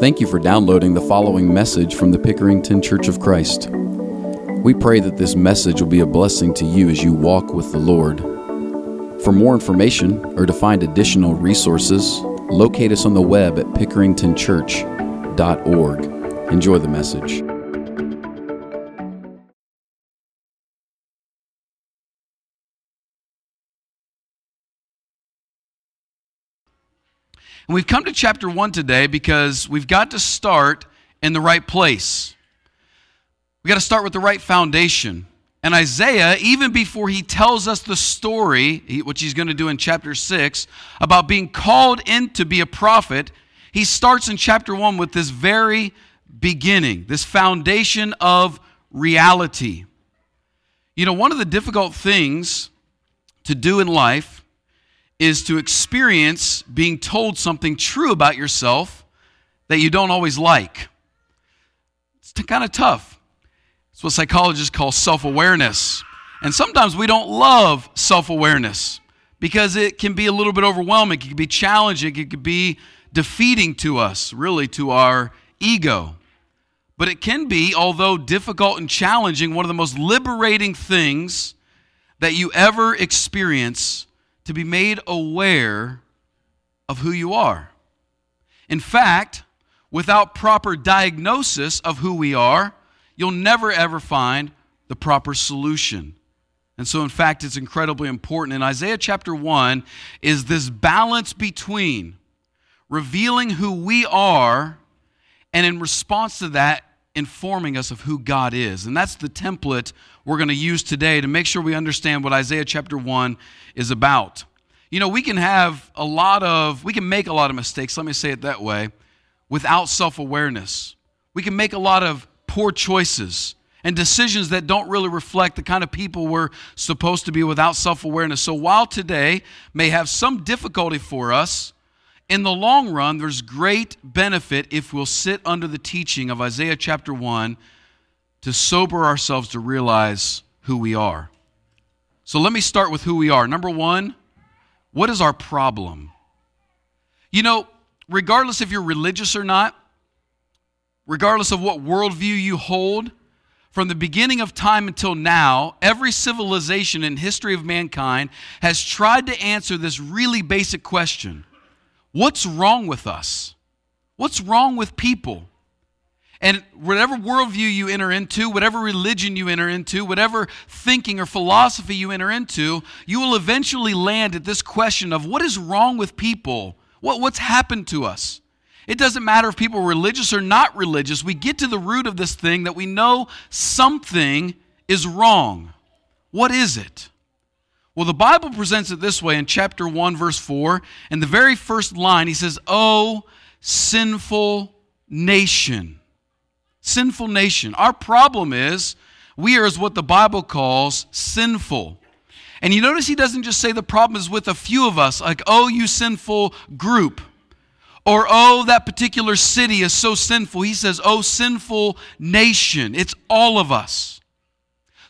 Thank you for downloading the following message from the Pickerington Church of Christ. We pray that this message will be a blessing to you as you walk with the Lord. For more information or to find additional resources, locate us on the web at pickeringtonchurch.org. Enjoy the message. And we've come to chapter 1 today because we've got to start in the right place. We've got to start with the right foundation. And Isaiah, even before he tells us the story, which he's going to do in chapter 6, about being called in to be a prophet, he starts in chapter 1 with this very beginning, this foundation of reality. You know, one of the difficult things to do in life is to experience being told something true about yourself that you don't always like. It's kind of tough. It's what psychologists call self awareness. And sometimes we don't love self awareness because it can be a little bit overwhelming, it can be challenging, it can be defeating to us, really, to our ego. But it can be, although difficult and challenging, one of the most liberating things that you ever experience to be made aware of who you are. In fact, without proper diagnosis of who we are, you'll never ever find the proper solution. And so, in fact, it's incredibly important. In Isaiah chapter 1 is this balance between revealing who we are and, in response to that, informing us of who God is. And that's the template we're going to use today to make sure we understand what Isaiah chapter 1 is about. You know, we can have a lot of, we can make a lot of mistakes, let me say it that way, without self awareness. We can make a lot of poor choices and decisions that don't really reflect the kind of people we're supposed to be without self awareness. So while today may have some difficulty for us, in the long run, there's great benefit if we'll sit under the teaching of Isaiah chapter 1 to sober ourselves to realize who we are. So let me start with who we are. Number one, what is our problem? You know, regardless if you're religious or not, regardless of what worldview you hold, from the beginning of time until now, every civilization in history of mankind has tried to answer this really basic question What's wrong with us? What's wrong with people? And whatever worldview you enter into, whatever religion you enter into, whatever thinking or philosophy you enter into, you will eventually land at this question of what is wrong with people? What, what's happened to us? It doesn't matter if people are religious or not religious. We get to the root of this thing that we know something is wrong. What is it? Well, the Bible presents it this way in chapter 1, verse 4. In the very first line, he says, Oh, sinful nation. Sinful nation. Our problem is we are as what the Bible calls sinful. And you notice he doesn't just say the problem is with a few of us, like, oh, you sinful group, or oh, that particular city is so sinful. He says, oh, sinful nation. It's all of us.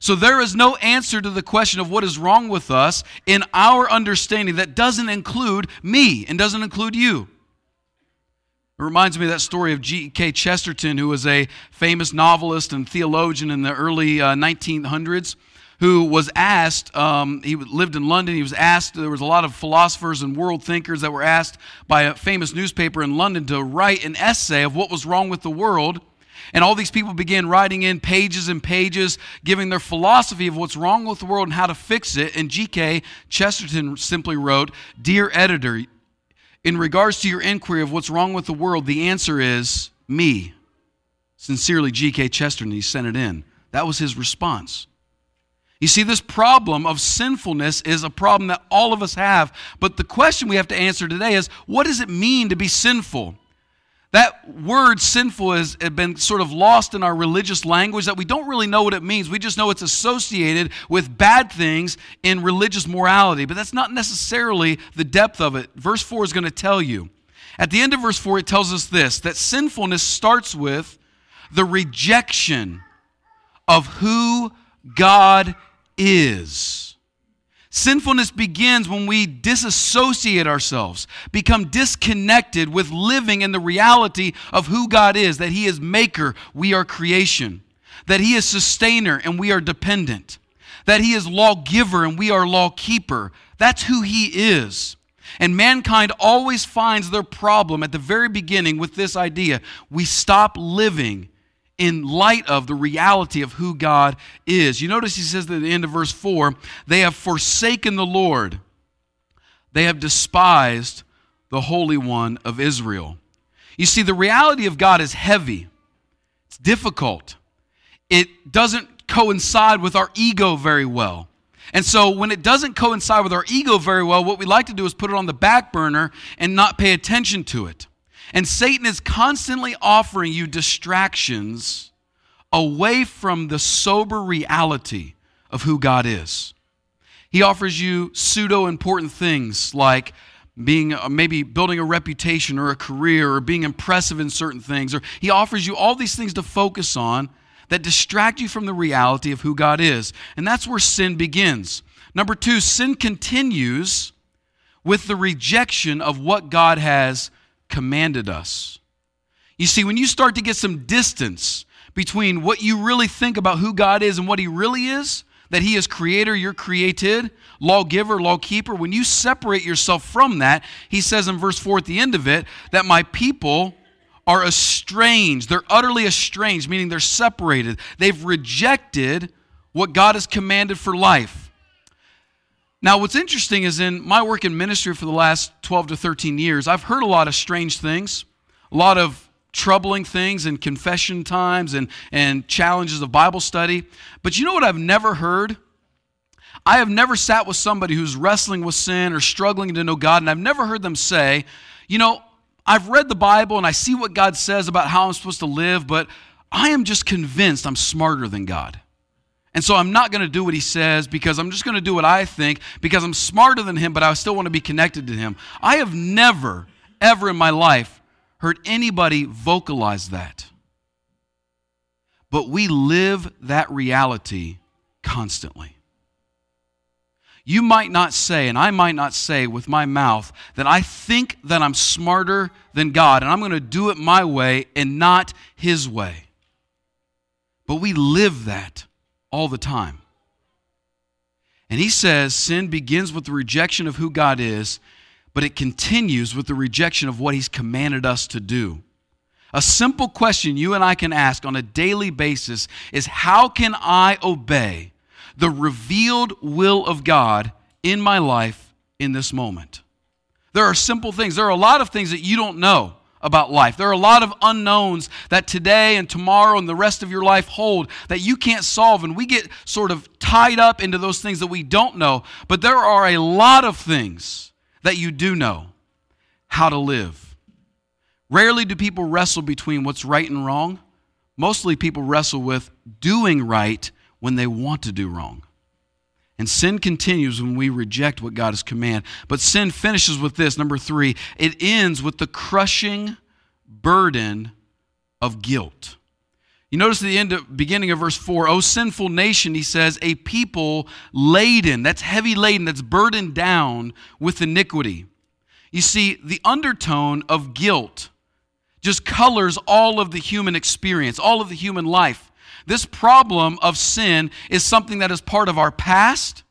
So there is no answer to the question of what is wrong with us in our understanding that doesn't include me and doesn't include you. It reminds me of that story of G.K. Chesterton, who was a famous novelist and theologian in the early uh, 1900s, who was asked, um, he lived in London, he was asked, there was a lot of philosophers and world thinkers that were asked by a famous newspaper in London to write an essay of what was wrong with the world. And all these people began writing in pages and pages, giving their philosophy of what's wrong with the world and how to fix it. And G.K. Chesterton simply wrote Dear editor, in regards to your inquiry of what's wrong with the world, the answer is me. Sincerely, G.K. Chesterton. He sent it in. That was his response. You see, this problem of sinfulness is a problem that all of us have. But the question we have to answer today is what does it mean to be sinful? That word sinful has been sort of lost in our religious language that we don't really know what it means. We just know it's associated with bad things in religious morality, but that's not necessarily the depth of it. Verse 4 is going to tell you. At the end of verse 4, it tells us this that sinfulness starts with the rejection of who God is. Sinfulness begins when we disassociate ourselves, become disconnected with living in the reality of who God is that He is maker, we are creation, that He is sustainer, and we are dependent, that He is lawgiver, and we are lawkeeper. That's who He is. And mankind always finds their problem at the very beginning with this idea we stop living in light of the reality of who God is. You notice he says at the end of verse 4 they have forsaken the Lord, they have despised the Holy One of Israel. You see, the reality of God is heavy, it's difficult, it doesn't coincide with our ego very well. And so, when it doesn't coincide with our ego very well, what we like to do is put it on the back burner and not pay attention to it. And Satan is constantly offering you distractions away from the sober reality of who God is. He offers you pseudo important things like being uh, maybe building a reputation or a career or being impressive in certain things or he offers you all these things to focus on that distract you from the reality of who God is. And that's where sin begins. Number 2, sin continues with the rejection of what God has commanded us. You see, when you start to get some distance between what you really think about who God is and what He really is, that He is creator, you're created, lawgiver, lawkeeper, when you separate yourself from that, He says in verse 4 at the end of it, that my people are estranged. They're utterly estranged, meaning they're separated. They've rejected what God has commanded for life. Now, what's interesting is in my work in ministry for the last 12 to 13 years, I've heard a lot of strange things, a lot of troubling things in confession times and, and challenges of Bible study. But you know what I've never heard? I have never sat with somebody who's wrestling with sin or struggling to know God, and I've never heard them say, you know, I've read the Bible and I see what God says about how I'm supposed to live, but I am just convinced I'm smarter than God. And so I'm not going to do what he says because I'm just going to do what I think because I'm smarter than him, but I still want to be connected to him. I have never, ever in my life heard anybody vocalize that. But we live that reality constantly. You might not say, and I might not say with my mouth, that I think that I'm smarter than God and I'm going to do it my way and not his way. But we live that all the time. And he says sin begins with the rejection of who God is, but it continues with the rejection of what he's commanded us to do. A simple question you and I can ask on a daily basis is how can I obey the revealed will of God in my life in this moment? There are simple things. There are a lot of things that you don't know about life. There are a lot of unknowns that today and tomorrow and the rest of your life hold that you can't solve. And we get sort of tied up into those things that we don't know. But there are a lot of things that you do know how to live. Rarely do people wrestle between what's right and wrong. Mostly people wrestle with doing right when they want to do wrong. And sin continues when we reject what God has commanded. But sin finishes with this number three it ends with the crushing burden of guilt. You notice the end of, beginning of verse 4, O sinful nation, he says, a people laden, that's heavy laden, that's burdened down with iniquity. You see, the undertone of guilt just colors all of the human experience, all of the human life. This problem of sin is something that is part of our past,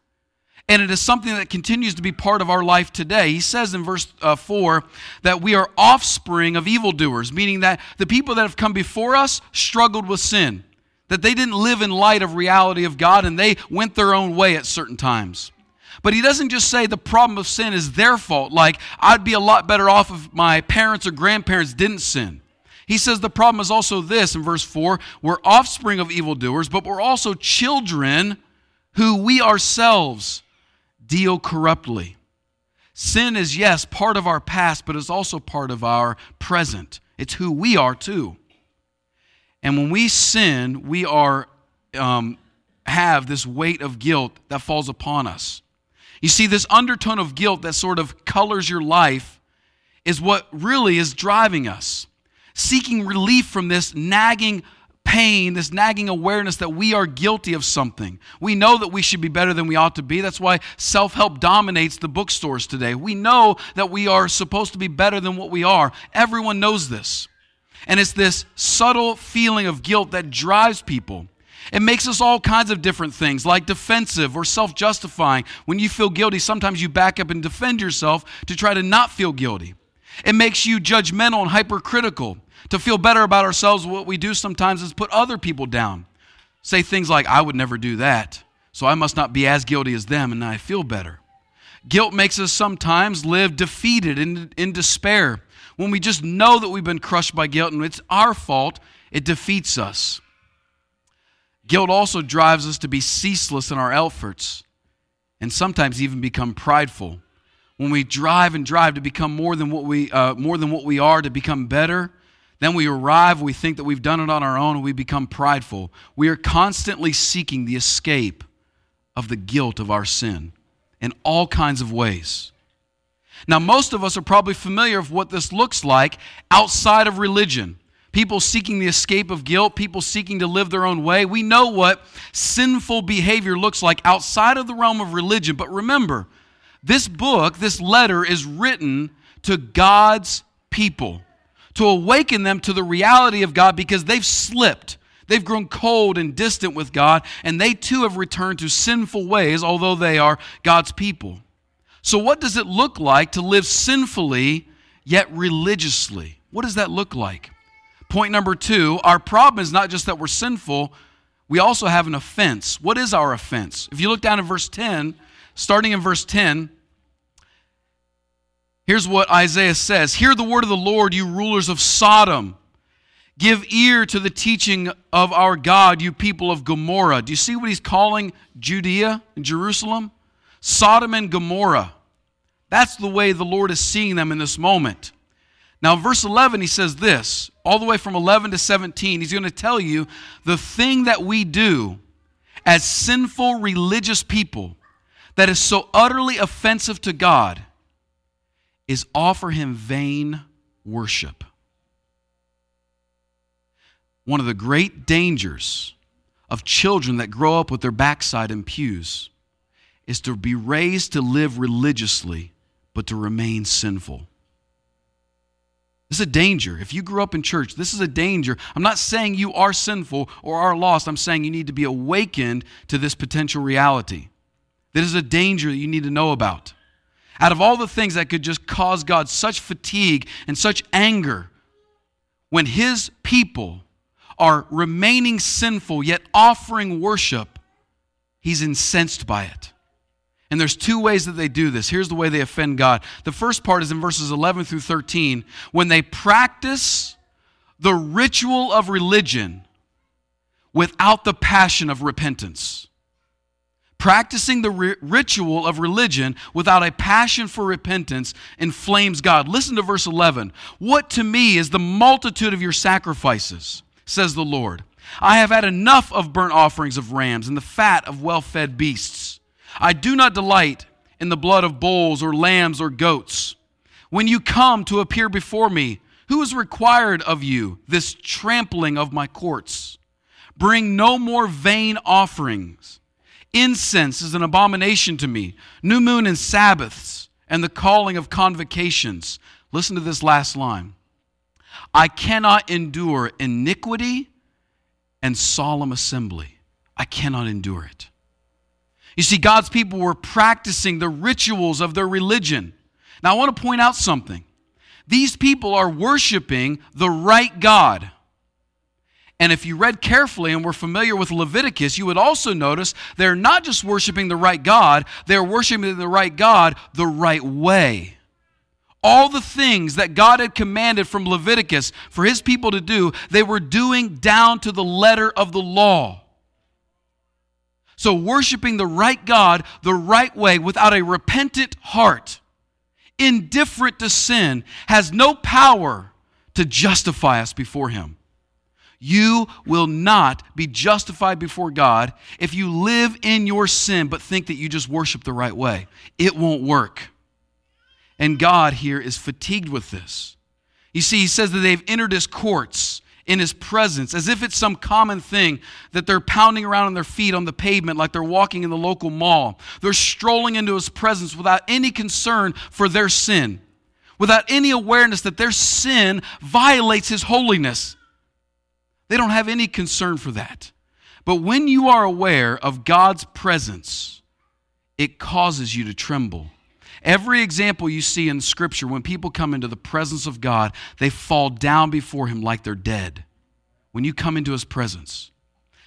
and it is something that continues to be part of our life today. He says in verse uh, 4 that we are offspring of evildoers, meaning that the people that have come before us struggled with sin, that they didn't live in light of reality of God and they went their own way at certain times. But he doesn't just say the problem of sin is their fault, like I'd be a lot better off if my parents or grandparents didn't sin. He says the problem is also this in verse 4 we're offspring of evildoers, but we're also children who we ourselves deal corruptly. Sin is, yes, part of our past, but it's also part of our present. It's who we are too. And when we sin, we are um, have this weight of guilt that falls upon us. You see, this undertone of guilt that sort of colors your life is what really is driving us seeking relief from this nagging pain, this nagging awareness that we are guilty of something. We know that we should be better than we ought to be. That's why self help dominates the bookstores today. We know that we are supposed to be better than what we are. Everyone knows this. And it's this subtle feeling of guilt that drives people. It makes us all kinds of different things, like defensive or self justifying. When you feel guilty, sometimes you back up and defend yourself to try to not feel guilty. It makes you judgmental and hypercritical. To feel better about ourselves, what we do sometimes is put other people down. Say things like, I would never do that, so I must not be as guilty as them, and I feel better. Guilt makes us sometimes live defeated and in despair. When we just know that we've been crushed by guilt and it's our fault, it defeats us. Guilt also drives us to be ceaseless in our efforts and sometimes even become prideful. When we drive and drive to become more than what we, uh, more than what we are, to become better, then we arrive, we think that we've done it on our own, and we become prideful. We are constantly seeking the escape of the guilt of our sin in all kinds of ways. Now, most of us are probably familiar with what this looks like outside of religion people seeking the escape of guilt, people seeking to live their own way. We know what sinful behavior looks like outside of the realm of religion. But remember, this book, this letter, is written to God's people to awaken them to the reality of God because they've slipped. They've grown cold and distant with God, and they too have returned to sinful ways, although they are God's people. So, what does it look like to live sinfully yet religiously? What does that look like? Point number two our problem is not just that we're sinful, we also have an offense. What is our offense? If you look down in verse 10, starting in verse 10, here's what Isaiah says Hear the word of the Lord, you rulers of Sodom. Give ear to the teaching of our God, you people of Gomorrah. Do you see what he's calling Judea and Jerusalem? Sodom and Gomorrah. That's the way the Lord is seeing them in this moment. Now, verse 11, he says this, all the way from 11 to 17, he's going to tell you the thing that we do as sinful religious people that is so utterly offensive to God is offer him vain worship. One of the great dangers of children that grow up with their backside in pews is to be raised to live religiously, but to remain sinful. This is a danger. If you grew up in church, this is a danger. I'm not saying you are sinful or are lost. I'm saying you need to be awakened to this potential reality. This is a danger that you need to know about. Out of all the things that could just cause God such fatigue and such anger, when His people are remaining sinful yet offering worship, He's incensed by it. And there's two ways that they do this. Here's the way they offend God. The first part is in verses 11 through 13 when they practice the ritual of religion without the passion of repentance. Practicing the ri- ritual of religion without a passion for repentance inflames God. Listen to verse 11. What to me is the multitude of your sacrifices, says the Lord. I have had enough of burnt offerings of rams and the fat of well fed beasts. I do not delight in the blood of bulls or lambs or goats. When you come to appear before me, who is required of you this trampling of my courts? Bring no more vain offerings. Incense is an abomination to me. New moon and Sabbaths and the calling of convocations. Listen to this last line. I cannot endure iniquity and solemn assembly. I cannot endure it. You see, God's people were practicing the rituals of their religion. Now, I want to point out something. These people are worshiping the right God. And if you read carefully and were familiar with Leviticus, you would also notice they're not just worshiping the right God, they're worshiping the right God the right way. All the things that God had commanded from Leviticus for his people to do, they were doing down to the letter of the law. So, worshiping the right God the right way without a repentant heart, indifferent to sin, has no power to justify us before Him. You will not be justified before God if you live in your sin but think that you just worship the right way. It won't work. And God here is fatigued with this. You see, He says that they've entered His courts in his presence as if it's some common thing that they're pounding around on their feet on the pavement like they're walking in the local mall. They're strolling into his presence without any concern for their sin, without any awareness that their sin violates his holiness. They don't have any concern for that. But when you are aware of God's presence, it causes you to tremble. Every example you see in Scripture, when people come into the presence of God, they fall down before Him like they're dead. When you come into His presence,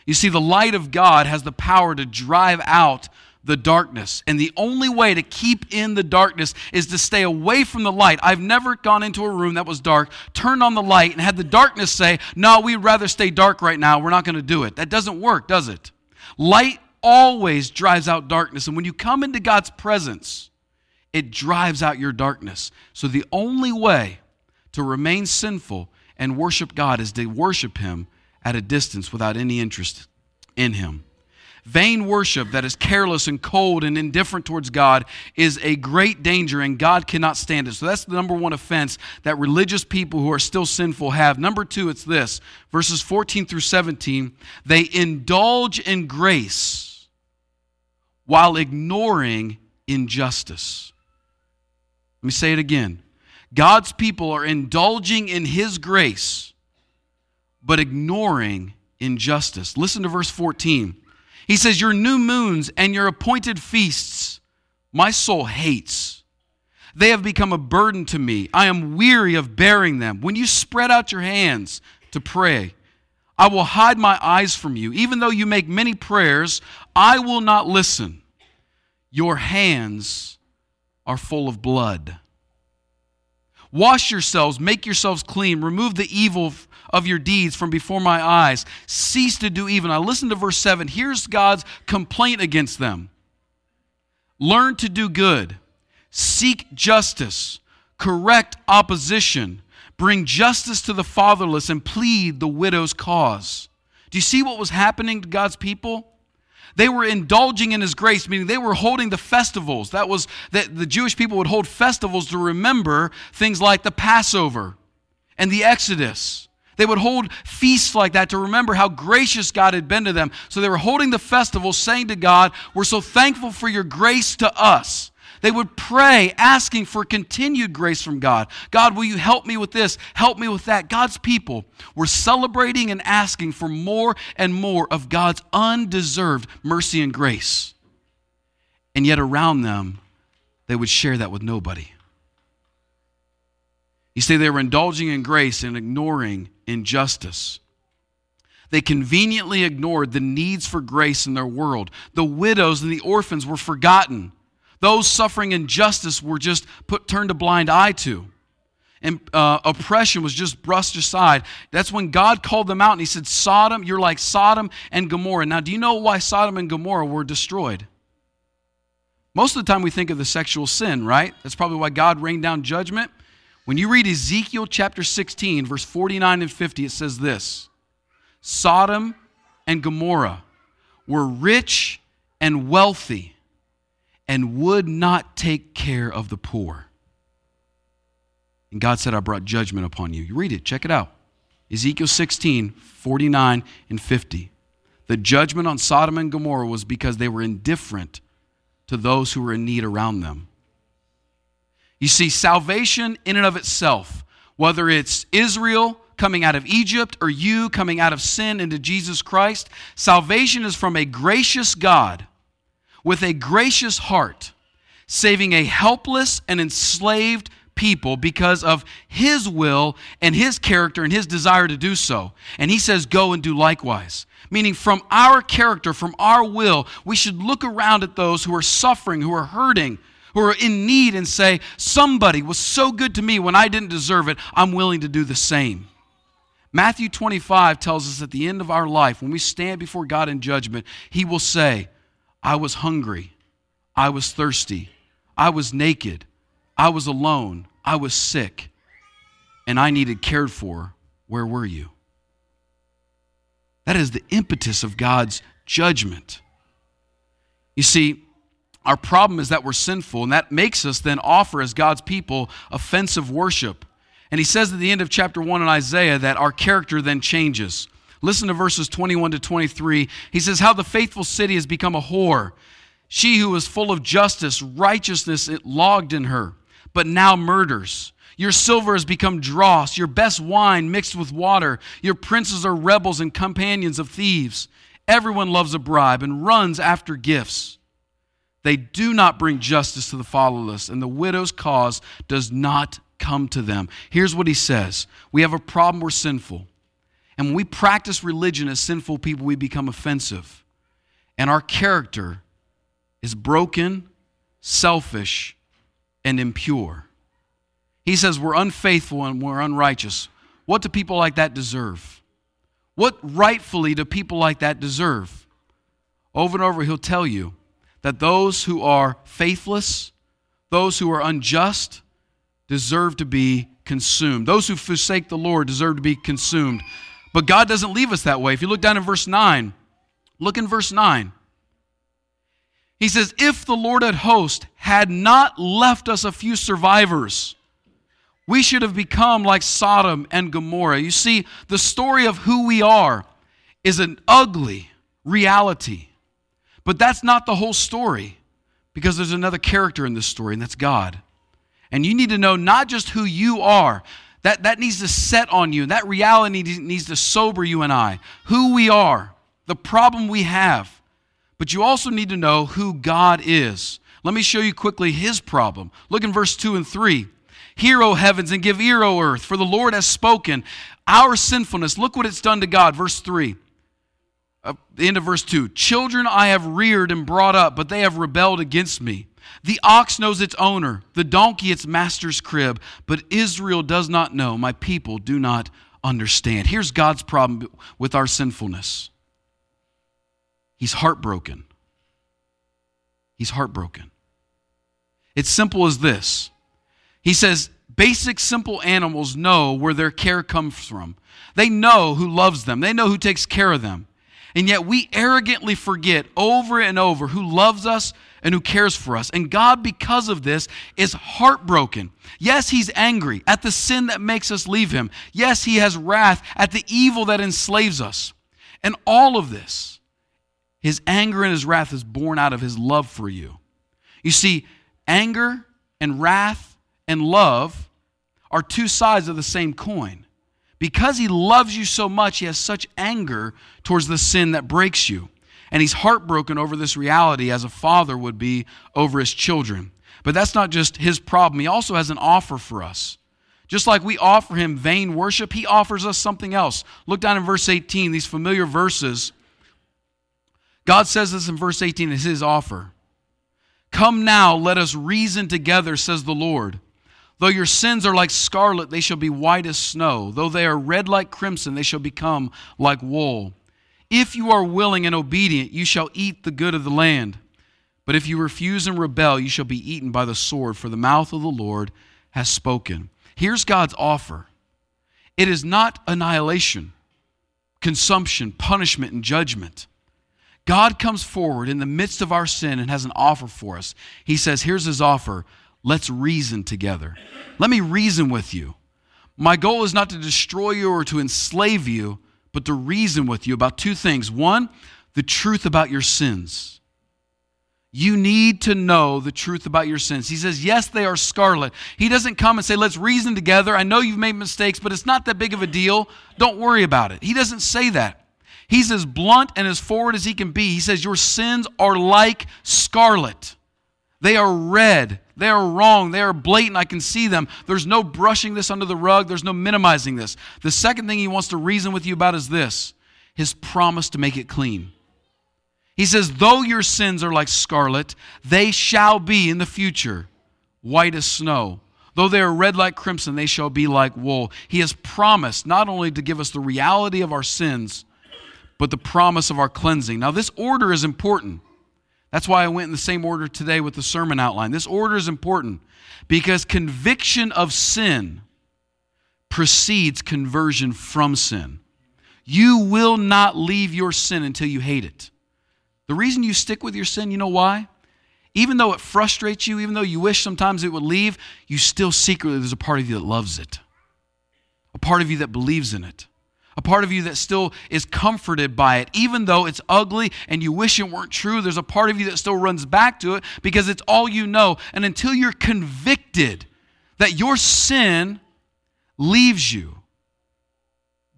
you see, the light of God has the power to drive out the darkness. And the only way to keep in the darkness is to stay away from the light. I've never gone into a room that was dark, turned on the light, and had the darkness say, No, we'd rather stay dark right now. We're not going to do it. That doesn't work, does it? Light always drives out darkness. And when you come into God's presence, it drives out your darkness. So the only way to remain sinful and worship God is to worship Him at a distance without any interest in Him. Vain worship that is careless and cold and indifferent towards God is a great danger, and God cannot stand it. So that's the number one offense that religious people who are still sinful have. Number two, it's this verses 14 through 17. They indulge in grace while ignoring injustice. Let me say it again. God's people are indulging in His grace, but ignoring injustice. Listen to verse 14. He says, Your new moons and your appointed feasts, my soul hates. They have become a burden to me. I am weary of bearing them. When you spread out your hands to pray, I will hide my eyes from you. Even though you make many prayers, I will not listen. Your hands are full of blood. Wash yourselves, make yourselves clean, remove the evil of your deeds from before my eyes. Cease to do evil. Now, listen to verse 7. Here's God's complaint against them Learn to do good, seek justice, correct opposition, bring justice to the fatherless, and plead the widow's cause. Do you see what was happening to God's people? They were indulging in his grace, meaning they were holding the festivals. That was that the Jewish people would hold festivals to remember things like the Passover and the Exodus. They would hold feasts like that to remember how gracious God had been to them. So they were holding the festival, saying to God, We're so thankful for your grace to us. They would pray, asking for continued grace from God. God, will you help me with this? Help me with that. God's people were celebrating and asking for more and more of God's undeserved mercy and grace. And yet, around them, they would share that with nobody. You see, they were indulging in grace and ignoring injustice. They conveniently ignored the needs for grace in their world. The widows and the orphans were forgotten. Those suffering injustice were just put turned a blind eye to. And uh, oppression was just brushed aside. That's when God called them out and He said, Sodom, you're like Sodom and Gomorrah. Now, do you know why Sodom and Gomorrah were destroyed? Most of the time we think of the sexual sin, right? That's probably why God rained down judgment. When you read Ezekiel chapter 16, verse 49 and 50, it says this Sodom and Gomorrah were rich and wealthy and would not take care of the poor. And God said, I brought judgment upon you. You read it, check it out. Ezekiel 16, 49 and 50. The judgment on Sodom and Gomorrah was because they were indifferent to those who were in need around them. You see, salvation in and of itself, whether it's Israel coming out of Egypt or you coming out of sin into Jesus Christ, salvation is from a gracious God with a gracious heart, saving a helpless and enslaved people because of his will and his character and his desire to do so. And he says, Go and do likewise. Meaning, from our character, from our will, we should look around at those who are suffering, who are hurting, who are in need, and say, Somebody was so good to me when I didn't deserve it, I'm willing to do the same. Matthew 25 tells us at the end of our life, when we stand before God in judgment, he will say, I was hungry. I was thirsty. I was naked. I was alone. I was sick. And I needed cared for. Where were you? That is the impetus of God's judgment. You see, our problem is that we're sinful, and that makes us then offer, as God's people, offensive worship And he says at the end of chapter 1 in Isaiah that our character then changes. Listen to verses 21 to 23. He says, How the faithful city has become a whore. She who was full of justice, righteousness it logged in her, but now murders. Your silver has become dross, your best wine mixed with water. Your princes are rebels and companions of thieves. Everyone loves a bribe and runs after gifts. They do not bring justice to the fatherless, and the widow's cause does not come to them. Here's what he says We have a problem, we're sinful. And when we practice religion as sinful people, we become offensive. And our character is broken, selfish, and impure. He says we're unfaithful and we're unrighteous. What do people like that deserve? What rightfully do people like that deserve? Over and over, he'll tell you that those who are faithless, those who are unjust, deserve to be consumed. Those who forsake the Lord deserve to be consumed. But God doesn't leave us that way. If you look down in verse 9, look in verse 9. He says, If the Lord at host had not left us a few survivors, we should have become like Sodom and Gomorrah. You see, the story of who we are is an ugly reality. But that's not the whole story because there's another character in this story, and that's God. And you need to know not just who you are, that, that needs to set on you. That reality needs to sober you and I. Who we are, the problem we have. But you also need to know who God is. Let me show you quickly his problem. Look in verse 2 and 3. Hear, O heavens, and give ear, O earth, for the Lord has spoken. Our sinfulness, look what it's done to God. Verse 3. Uh, the end of verse 2. Children I have reared and brought up, but they have rebelled against me. The ox knows its owner, the donkey its master's crib, but Israel does not know. My people do not understand. Here's God's problem with our sinfulness He's heartbroken. He's heartbroken. It's simple as this He says, Basic, simple animals know where their care comes from. They know who loves them, they know who takes care of them. And yet we arrogantly forget over and over who loves us and who cares for us. And God, because of this, is heartbroken. Yes, He's angry at the sin that makes us leave Him. Yes, He has wrath at the evil that enslaves us. And all of this, His anger and His wrath is born out of His love for you. You see, anger and wrath and love are two sides of the same coin. Because He loves you so much, He has such anger towards the sin that breaks you and he's heartbroken over this reality as a father would be over his children. But that's not just his problem, he also has an offer for us. Just like we offer him vain worship, he offers us something else. Look down in verse 18, these familiar verses. God says this in verse 18 is his offer. Come now, let us reason together, says the Lord. Though your sins are like scarlet, they shall be white as snow. Though they are red like crimson, they shall become like wool. If you are willing and obedient, you shall eat the good of the land. But if you refuse and rebel, you shall be eaten by the sword, for the mouth of the Lord has spoken. Here's God's offer it is not annihilation, consumption, punishment, and judgment. God comes forward in the midst of our sin and has an offer for us. He says, Here's his offer. Let's reason together. Let me reason with you. My goal is not to destroy you or to enslave you, but to reason with you about two things. One, the truth about your sins. You need to know the truth about your sins. He says, Yes, they are scarlet. He doesn't come and say, Let's reason together. I know you've made mistakes, but it's not that big of a deal. Don't worry about it. He doesn't say that. He's as blunt and as forward as he can be. He says, Your sins are like scarlet. They are red. They are wrong. They are blatant. I can see them. There's no brushing this under the rug. There's no minimizing this. The second thing he wants to reason with you about is this his promise to make it clean. He says, Though your sins are like scarlet, they shall be in the future white as snow. Though they are red like crimson, they shall be like wool. He has promised not only to give us the reality of our sins, but the promise of our cleansing. Now, this order is important. That's why I went in the same order today with the sermon outline. This order is important because conviction of sin precedes conversion from sin. You will not leave your sin until you hate it. The reason you stick with your sin, you know why? Even though it frustrates you, even though you wish sometimes it would leave, you still secretly, there's a part of you that loves it. A part of you that believes in it, a part of you that still is comforted by it. Even though it's ugly and you wish it weren't true, there's a part of you that still runs back to it because it's all you know. And until you're convicted that your sin leaves you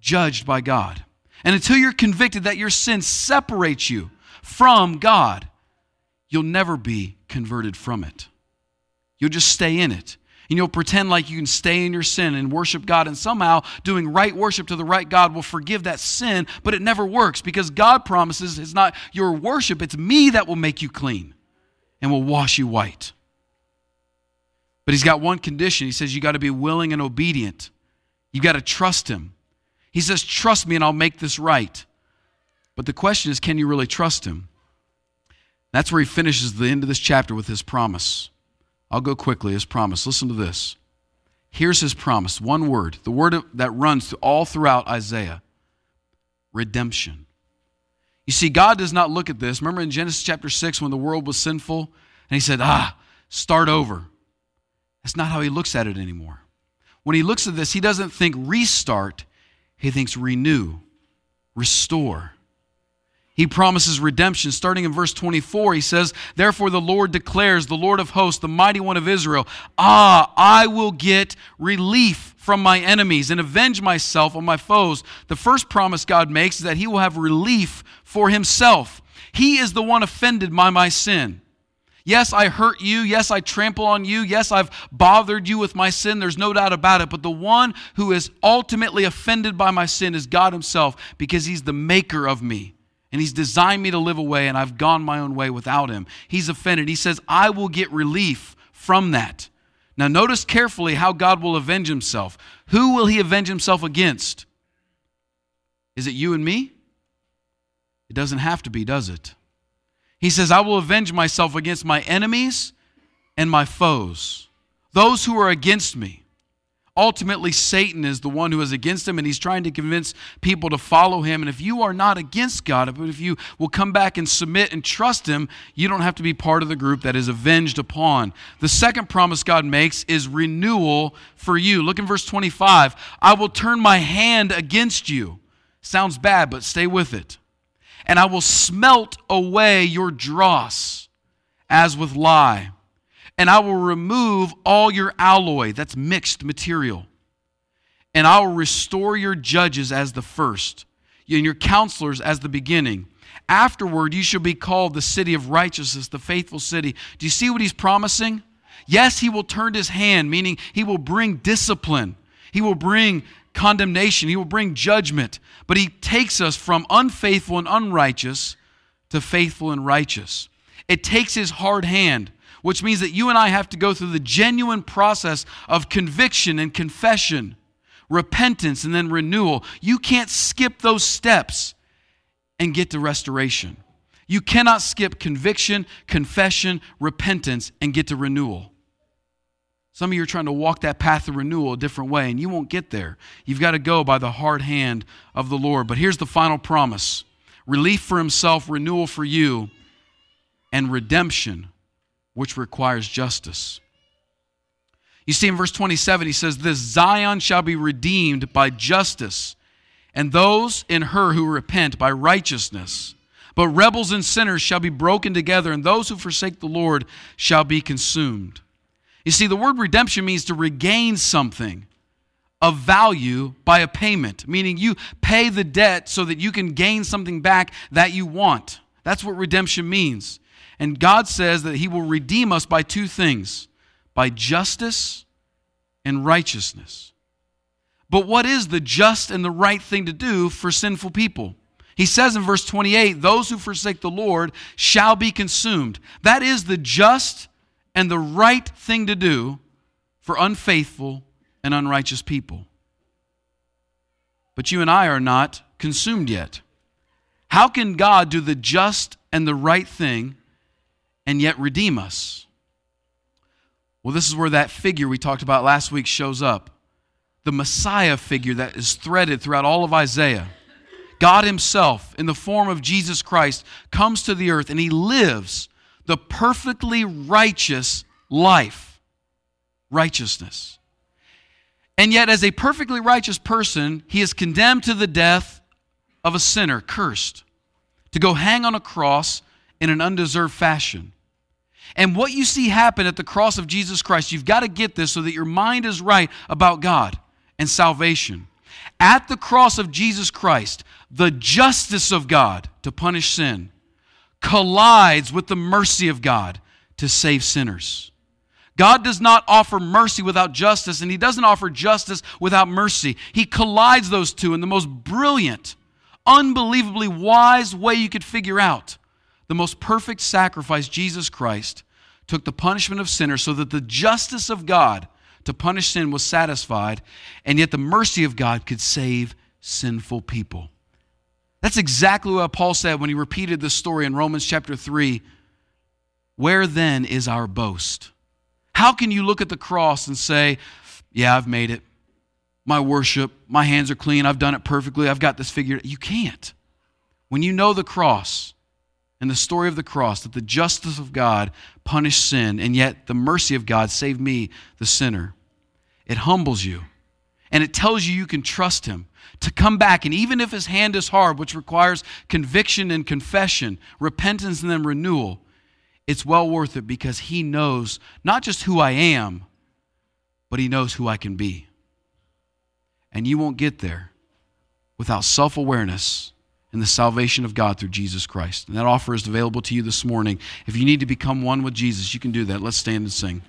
judged by God, and until you're convicted that your sin separates you from God, you'll never be converted from it. You'll just stay in it. And you'll pretend like you can stay in your sin and worship God, and somehow doing right worship to the right God will forgive that sin, but it never works because God promises it's not your worship, it's me that will make you clean and will wash you white. But He's got one condition. He says you got to be willing and obedient, you got to trust Him. He says, Trust me and I'll make this right. But the question is, can you really trust Him? That's where He finishes the end of this chapter with His promise. I'll go quickly, his promise. Listen to this. Here's his promise one word, the word that runs all throughout Isaiah redemption. You see, God does not look at this. Remember in Genesis chapter 6 when the world was sinful and he said, ah, start over. That's not how he looks at it anymore. When he looks at this, he doesn't think restart, he thinks renew, restore. He promises redemption. Starting in verse 24, he says, Therefore the Lord declares, the Lord of hosts, the mighty one of Israel, Ah, I will get relief from my enemies and avenge myself on my foes. The first promise God makes is that he will have relief for himself. He is the one offended by my sin. Yes, I hurt you. Yes, I trample on you. Yes, I've bothered you with my sin. There's no doubt about it. But the one who is ultimately offended by my sin is God Himself because He's the maker of me and he's designed me to live away and I've gone my own way without him. He's offended. He says, I will get relief from that. Now, notice carefully how God will avenge himself. Who will he avenge himself against? Is it you and me? It doesn't have to be, does it? He says, I will avenge myself against my enemies and my foes, those who are against me. Ultimately, Satan is the one who is against him, and he's trying to convince people to follow him. And if you are not against God, but if you will come back and submit and trust him, you don't have to be part of the group that is avenged upon. The second promise God makes is renewal for you. Look in verse 25 I will turn my hand against you. Sounds bad, but stay with it. And I will smelt away your dross as with lye and I will remove all your alloy, that's mixed material, and I will restore your judges as the first, and your counselors as the beginning. Afterward, you shall be called the city of righteousness, the faithful city. Do you see what he's promising? Yes, he will turn his hand, meaning he will bring discipline, he will bring condemnation, he will bring judgment, but he takes us from unfaithful and unrighteous to faithful and righteous. It takes his hard hand which means that you and I have to go through the genuine process of conviction and confession, repentance, and then renewal. You can't skip those steps and get to restoration. You cannot skip conviction, confession, repentance, and get to renewal. Some of you are trying to walk that path of renewal a different way, and you won't get there. You've got to go by the hard hand of the Lord. But here's the final promise relief for himself, renewal for you, and redemption which requires justice. You see, in verse 27, he says, This Zion shall be redeemed by justice, and those in her who repent by righteousness. But rebels and sinners shall be broken together, and those who forsake the Lord shall be consumed. You see, the word redemption means to regain something of value by a payment, meaning you pay the debt so that you can gain something back that you want. That's what redemption means. And God says that He will redeem us by two things by justice and righteousness. But what is the just and the right thing to do for sinful people? He says in verse 28 those who forsake the Lord shall be consumed. That is the just and the right thing to do for unfaithful and unrighteous people. But you and I are not consumed yet. How can God do the just and the right thing and yet redeem us. Well, this is where that figure we talked about last week shows up the Messiah figure that is threaded throughout all of Isaiah. God Himself, in the form of Jesus Christ, comes to the earth and He lives the perfectly righteous life. Righteousness. And yet, as a perfectly righteous person, he is condemned to the death of a sinner, cursed, to go hang on a cross in an undeserved fashion. And what you see happen at the cross of Jesus Christ, you've got to get this so that your mind is right about God and salvation. At the cross of Jesus Christ, the justice of God to punish sin collides with the mercy of God to save sinners. God does not offer mercy without justice, and He doesn't offer justice without mercy. He collides those two in the most brilliant, unbelievably wise way you could figure out. The most perfect sacrifice, Jesus Christ, took the punishment of sinners so that the justice of God to punish sin was satisfied, and yet the mercy of God could save sinful people. That's exactly what Paul said when he repeated this story in Romans chapter 3. Where then is our boast? How can you look at the cross and say, Yeah, I've made it. My worship, my hands are clean, I've done it perfectly, I've got this figured. You can't. When you know the cross and the story of the cross, that the justice of God punished sin, and yet the mercy of God saved me, the sinner, it humbles you. And it tells you you can trust Him to come back. And even if His hand is hard, which requires conviction and confession, repentance and then renewal, it's well worth it because He knows not just who I am, but He knows who I can be. And you won't get there without self awareness and the salvation of God through Jesus Christ. And that offer is available to you this morning. If you need to become one with Jesus, you can do that. Let's stand and sing.